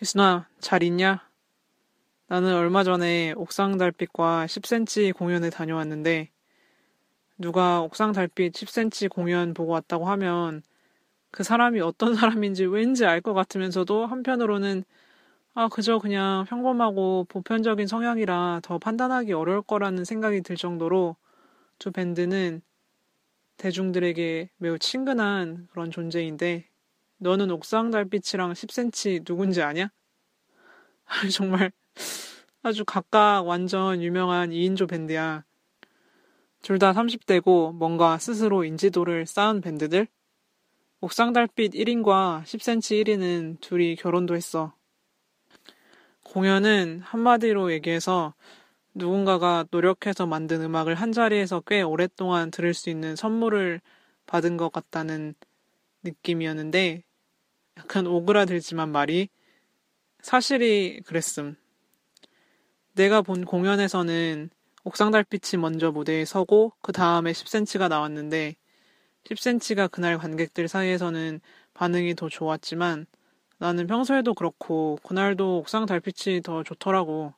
희순아, 잘 있냐? 나는 얼마 전에 옥상 달빛과 10cm 공연에 다녀왔는데, 누가 옥상 달빛 10cm 공연 보고 왔다고 하면, 그 사람이 어떤 사람인지 왠지 알 것 같으면서도 한편으로는, 아, 그저 그냥 평범하고 보편적인 성향이라 더 판단하기 어려울 거라는 생각이 들 정도로 두 밴드는 대중들에게 매우 친근한 그런 존재인데, 너는 옥상 달빛이랑 10cm 누군지 아냐? 정말 아주 각각 완전 유명한 2인조 밴드야. 둘 다 30대고 뭔가 스스로 인지도를 쌓은 밴드들? 옥상 달빛 1인과 10cm 1인은 둘이 결혼도 했어. 공연은 한마디로 얘기해서 누군가가 노력해서 만든 음악을 한 자리에서 꽤 오랫동안 들을 수 있는 선물을 받은 것 같다는 느낌이었는데 약간 오그라들지만 말이 사실이 그랬음. 내가 본 공연에서는 옥상 달빛이 먼저 무대에 서고 그 다음에 10cm가 나왔는데 10cm가 그날 관객들 사이에서는 반응이 더 좋았지만 나는 평소에도 그렇고 그날도 옥상 달빛이 더 좋더라고.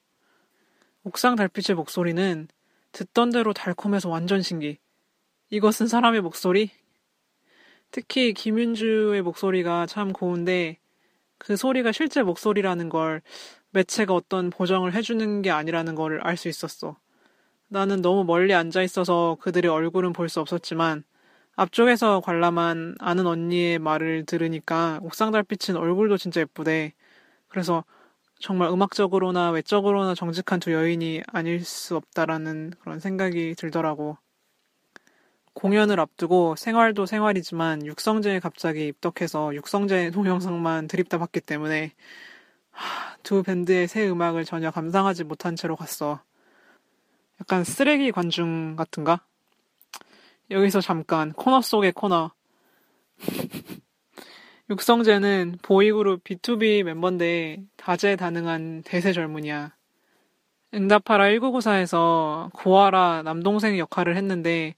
옥상 달빛의 목소리는 듣던 대로 달콤해서 완전 신기. 이것은 사람의 목소리? 특히 김윤주의 목소리가 참 고운데 그 소리가 실제 목소리라는 걸 매체가 어떤 보정을 해주는 게 아니라는 걸 알 수 있었어. 나는 너무 멀리 앉아 있어서 그들의 얼굴은 볼 수 없었지만 앞쪽에서 관람한 아는 언니의 말을 들으니까 옥상 달빛은 얼굴도 진짜 예쁘대. 그래서 정말 음악적으로나 외적으로나 정직한 두 여인이 아닐 수 없다라는 그런 생각이 들더라고. 공연을 앞두고 생활도 생활이지만 육성재에 갑자기 입덕해서 육성재 동영상만 드립다 봤기 때문에 두 밴드의 새 음악을 전혀 감상하지 못한 채로 갔어. 약간 쓰레기 관중 같은가? 여기서 잠깐 코너 속의 코너. 육성재는 보이그룹 B2B 멤버인데 다재다능한 대세 젊은이야. 응답하라 1994에서 고아라 남동생 역할을 했는데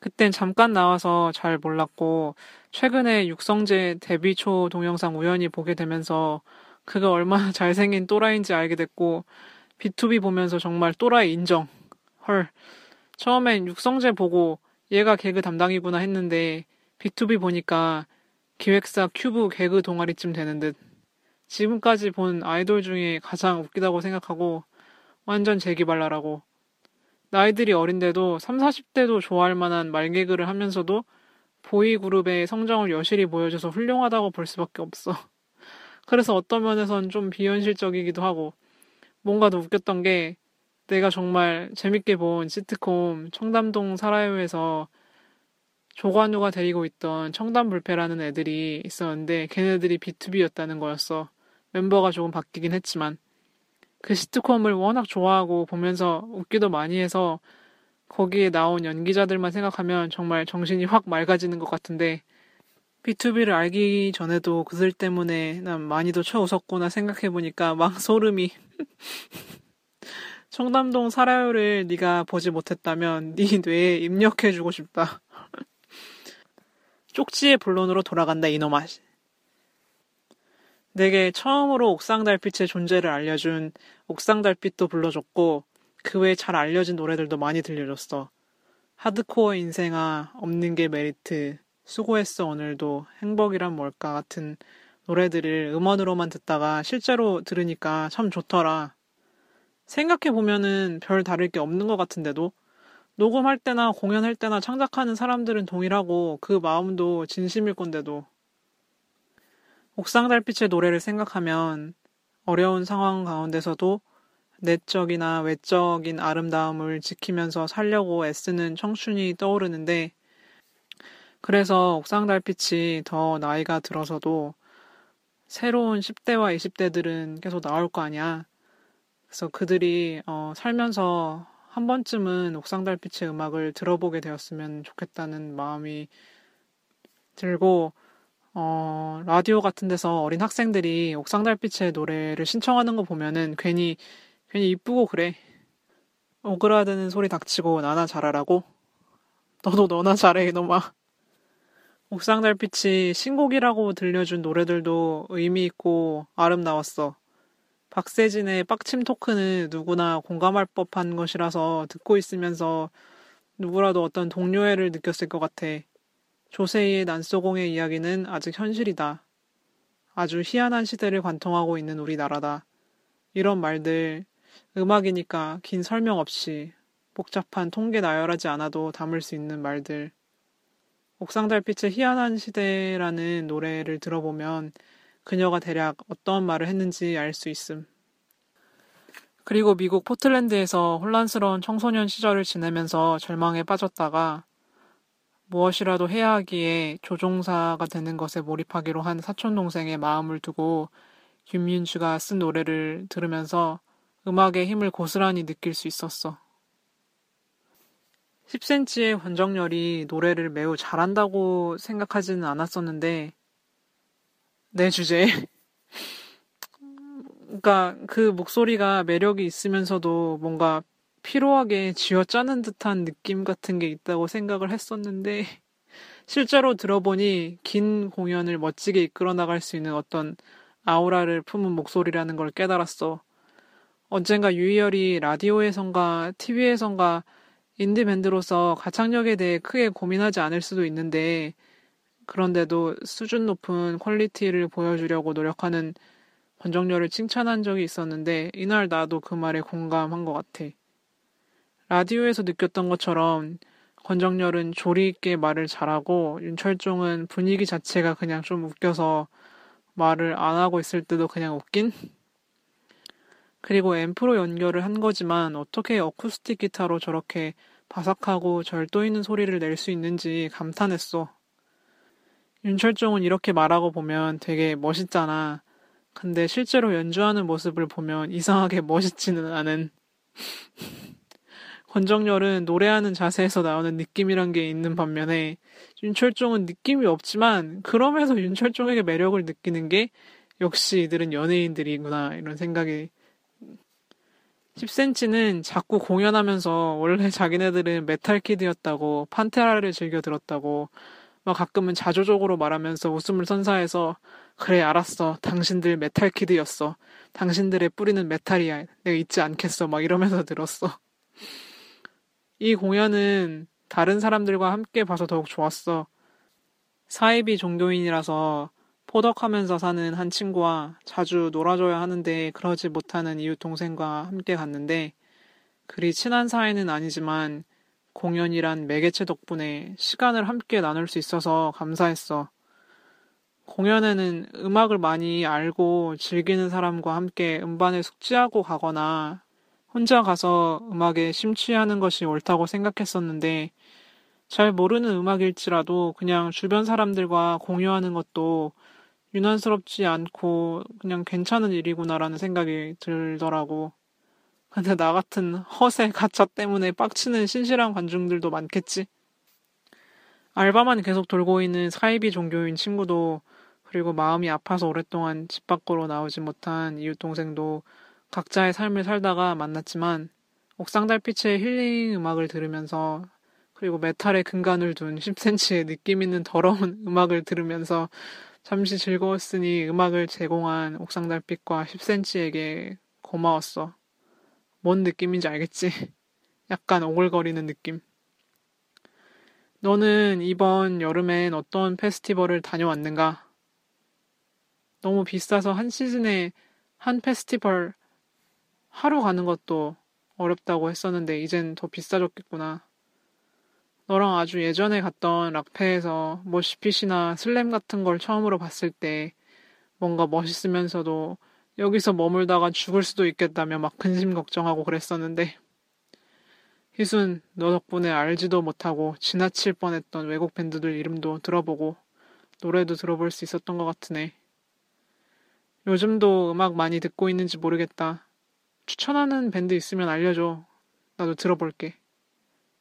그땐 잠깐 나와서 잘 몰랐고 최근에 육성재 데뷔 초 동영상 우연히 보게 되면서 그가 얼마나 잘생긴 또라이인지 알게 됐고 B2B 보면서 정말 또라이 인정. 헐. 처음엔 육성재 보고 얘가 개그 담당이구나 했는데 B2B 보니까 기획사 큐브 개그 동아리쯤 되는 듯. 지금까지 본 아이돌 중에 가장 웃기다고 생각하고 완전 재기발랄하고 나이들이 어린데도 3, 40대도 좋아할 만한 말개그를 하면서도 보이 그룹의 성장을 여실히 보여줘서 훌륭하다고 볼 수밖에 없어. 그래서 어떤 면에선 좀 비현실적이기도 하고 뭔가 더 웃겼던 게 내가 정말 재밌게 본 시트콤 청담동 살아요에서 조관우가 데리고 있던 청담불패라는 애들이 있었는데 걔네들이 B2B였다는 거였어. 멤버가 조금 바뀌긴 했지만 그 시트콤을 워낙 좋아하고 보면서 웃기도 많이 해서 거기에 나온 연기자들만 생각하면 정말 정신이 확 맑아지는 것 같은데 B2B를 알기 전에도 그들 때문에 난 많이도 쳐 웃었구나 생각해보니까 막 소름이 청담동 사라요를 네가 보지 못했다면 네 뇌에 입력해주고 싶다. 쪽지의 본론으로 돌아간다 이놈아. 내게 처음으로 옥상 달빛의 존재를 알려준 옥상 달빛도 불러줬고 그 외에 잘 알려진 노래들도 많이 들려줬어. 하드코어 인생아, 없는 게 메리트, 수고했어 오늘도, 행복이란 뭘까 같은 노래들을 음원으로만 듣다가 실제로 들으니까 참 좋더라. 생각해 보면은 별 다를 게 없는 것 같은데도 녹음할 때나 공연할 때나 창작하는 사람들은 동일하고 그 마음도 진심일 건데도 옥상 달빛의 노래를 생각하면 어려운 상황 가운데서도 내적이나 외적인 아름다움을 지키면서 살려고 애쓰는 청춘이 떠오르는데 그래서 옥상 달빛이 더 나이가 들어서도 새로운 10대와 20대들은 계속 나올 거 아니야. 그래서 그들이 어, 살면서 한 번쯤은 옥상 달빛의 음악을 들어보게 되었으면 좋겠다는 마음이 들고 어, 라디오 같은 데서 어린 학생들이 옥상 달빛의 노래를 신청하는 거 보면은 괜히 괜히 이쁘고 그래. 오그라드는 소리 닥치고 나나 잘하라고. 너도 너나 잘해 이놈아. 옥상 달빛이 신곡이라고 들려준 노래들도 의미 있고 아름다웠어. 박세진의 빡침 토크는 누구나 공감할 법한 것이라서 듣고 있으면서 누구라도 어떤 동료애를 느꼈을 것 같아. 조세희의 난소공의 이야기는 아직 현실이다. 아주 희한한 시대를 관통하고 있는 우리나라다. 이런 말들, 음악이니까 긴 설명 없이 복잡한 통계 나열하지 않아도 담을 수 있는 말들. 옥상 달빛의 희한한 시대라는 노래를 들어보면 그녀가 대략 어떤 말을 했는지 알 수 있음. 그리고 미국 포틀랜드에서 혼란스러운 청소년 시절을 지내면서 절망에 빠졌다가 무엇이라도 해야 하기에 조종사가 되는 것에 몰입하기로 한 사촌동생의 마음을 두고 김윤주가 쓴 노래를 들으면서 음악의 힘을 고스란히 느낄 수 있었어. 10cm의 권정열이 노래를 매우 잘한다고 생각하지는 않았었는데, 내 주제. 그러니까 그 목소리가 매력이 있으면서도 뭔가 피로하게 쥐어짜는 듯한 느낌 같은 게 있다고 생각을 했었는데, 실제로 들어보니 긴 공연을 멋지게 이끌어 나갈 수 있는 어떤 아우라를 품은 목소리라는 걸 깨달았어. 언젠가 유희열이 라디오에선가 TV에선가 인디밴드로서 가창력에 대해 크게 고민하지 않을 수도 있는데, 그런데도 수준 높은 quality를 보여주려고 노력하는 권정열을 칭찬한 적이 있었는데, 이날 나도 그 말에 공감한 것 같아. 라디오에서 느꼈던 것처럼 권정열은 조리 있게 말을 잘하고 윤철종은 분위기 자체가 그냥 좀 웃겨서 말을 안 하고 있을 때도 그냥 웃긴? 그리고 앰프로 연결을 한 거지만 어떻게 어쿠스틱 기타로 저렇게 바삭하고 절도 있는 소리를 낼 수 있는지 감탄했어. 윤철종은 이렇게 말하고 보면 되게 멋있잖아. 근데 실제로 연주하는 모습을 보면 이상하게 멋있지는 않은. 권정열은 노래하는 자세에서 나오는 느낌이란 게 있는 반면에 윤철종은 느낌이 없지만 그러면서 윤철종에게 매력을 느끼는 게 역시 이들은 연예인들이구나 이런 생각이 10cm는 자꾸 공연하면서 원래 자기네들은 metal kid였다고 판테라를 즐겨 들었다고 막 가끔은 자조적으로 말하면서 웃음을 선사해서 그래 알았어. 당신들 metal kid였어. 당신들의 뿌리는 메탈이야. 내가 잊지 않겠어. 막 이러면서 들었어 이 공연은 다른 사람들과 함께 봐서 더욱 좋았어 사이비 종교인이라서 포덕하면서 사는 한 친구와 자주 놀아줘야 하는데 그러지 못하는 이웃 동생과 함께 갔는데 그리 친한 사이는 아니지만 공연이란 매개체 덕분에 시간을 함께 나눌 수 있어서 감사했어. 공연에는 음악을 많이 알고 즐기는 사람과 함께 음반을 숙지하고 가거나 혼자 가서 음악에 심취하는 것이 옳다고 생각했었는데 잘 모르는 음악일지라도 그냥 주변 사람들과 공유하는 것도 유난스럽지 않고 그냥 괜찮은 일이구나라는 생각이 들더라고. 근데 나 같은 허세 가차 때문에 빡치는 신실한 관중들도 많겠지. 알바만 계속 돌고 있는 사이비 종교인 친구도 그리고 마음이 아파서 오랫동안 집 밖으로 나오지 못한 이웃 동생도 각자의 삶을 살다가 만났지만 옥상 달빛의 힐링 음악을 들으면서 그리고 메탈의 근간을 둔 10cm의 느낌 있는 더러운 음악을 들으면서 잠시 즐거웠으니 음악을 제공한 옥상 달빛과 10cm에게 고마웠어. 뭔 느낌인지 알겠지? 약간 오글거리는 느낌. 너는 이번 여름엔 어떤 페스티벌을 다녀왔는가? 너무 비싸서 한 시즌에 한 페스티벌 하루 가는 것도 어렵다고 했었는데 이젠 더 비싸졌겠구나. 너랑 아주 예전에 갔던 락페에서 모시핏이나 슬램 같은 걸 처음으로 봤을 때 뭔가 멋있으면서도 여기서 머물다가 죽을 수도 있겠다며 막 근심 걱정하고 그랬었는데 희순, 너 덕분에 알지도 못하고 지나칠 뻔했던 외국 밴드들 이름도 들어보고 노래도 들어볼 수 있었던 것 같으네. 요즘도 음악 많이 듣고 있는지 모르겠다. 추천하는 밴드 있으면 알려줘. 나도 들어볼게.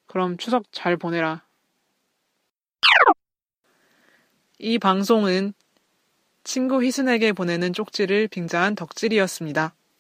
그럼 추석 잘 보내라. 이 방송은 친구 희순에게 보내는 쪽지를 빙자한 덕질이었습니다.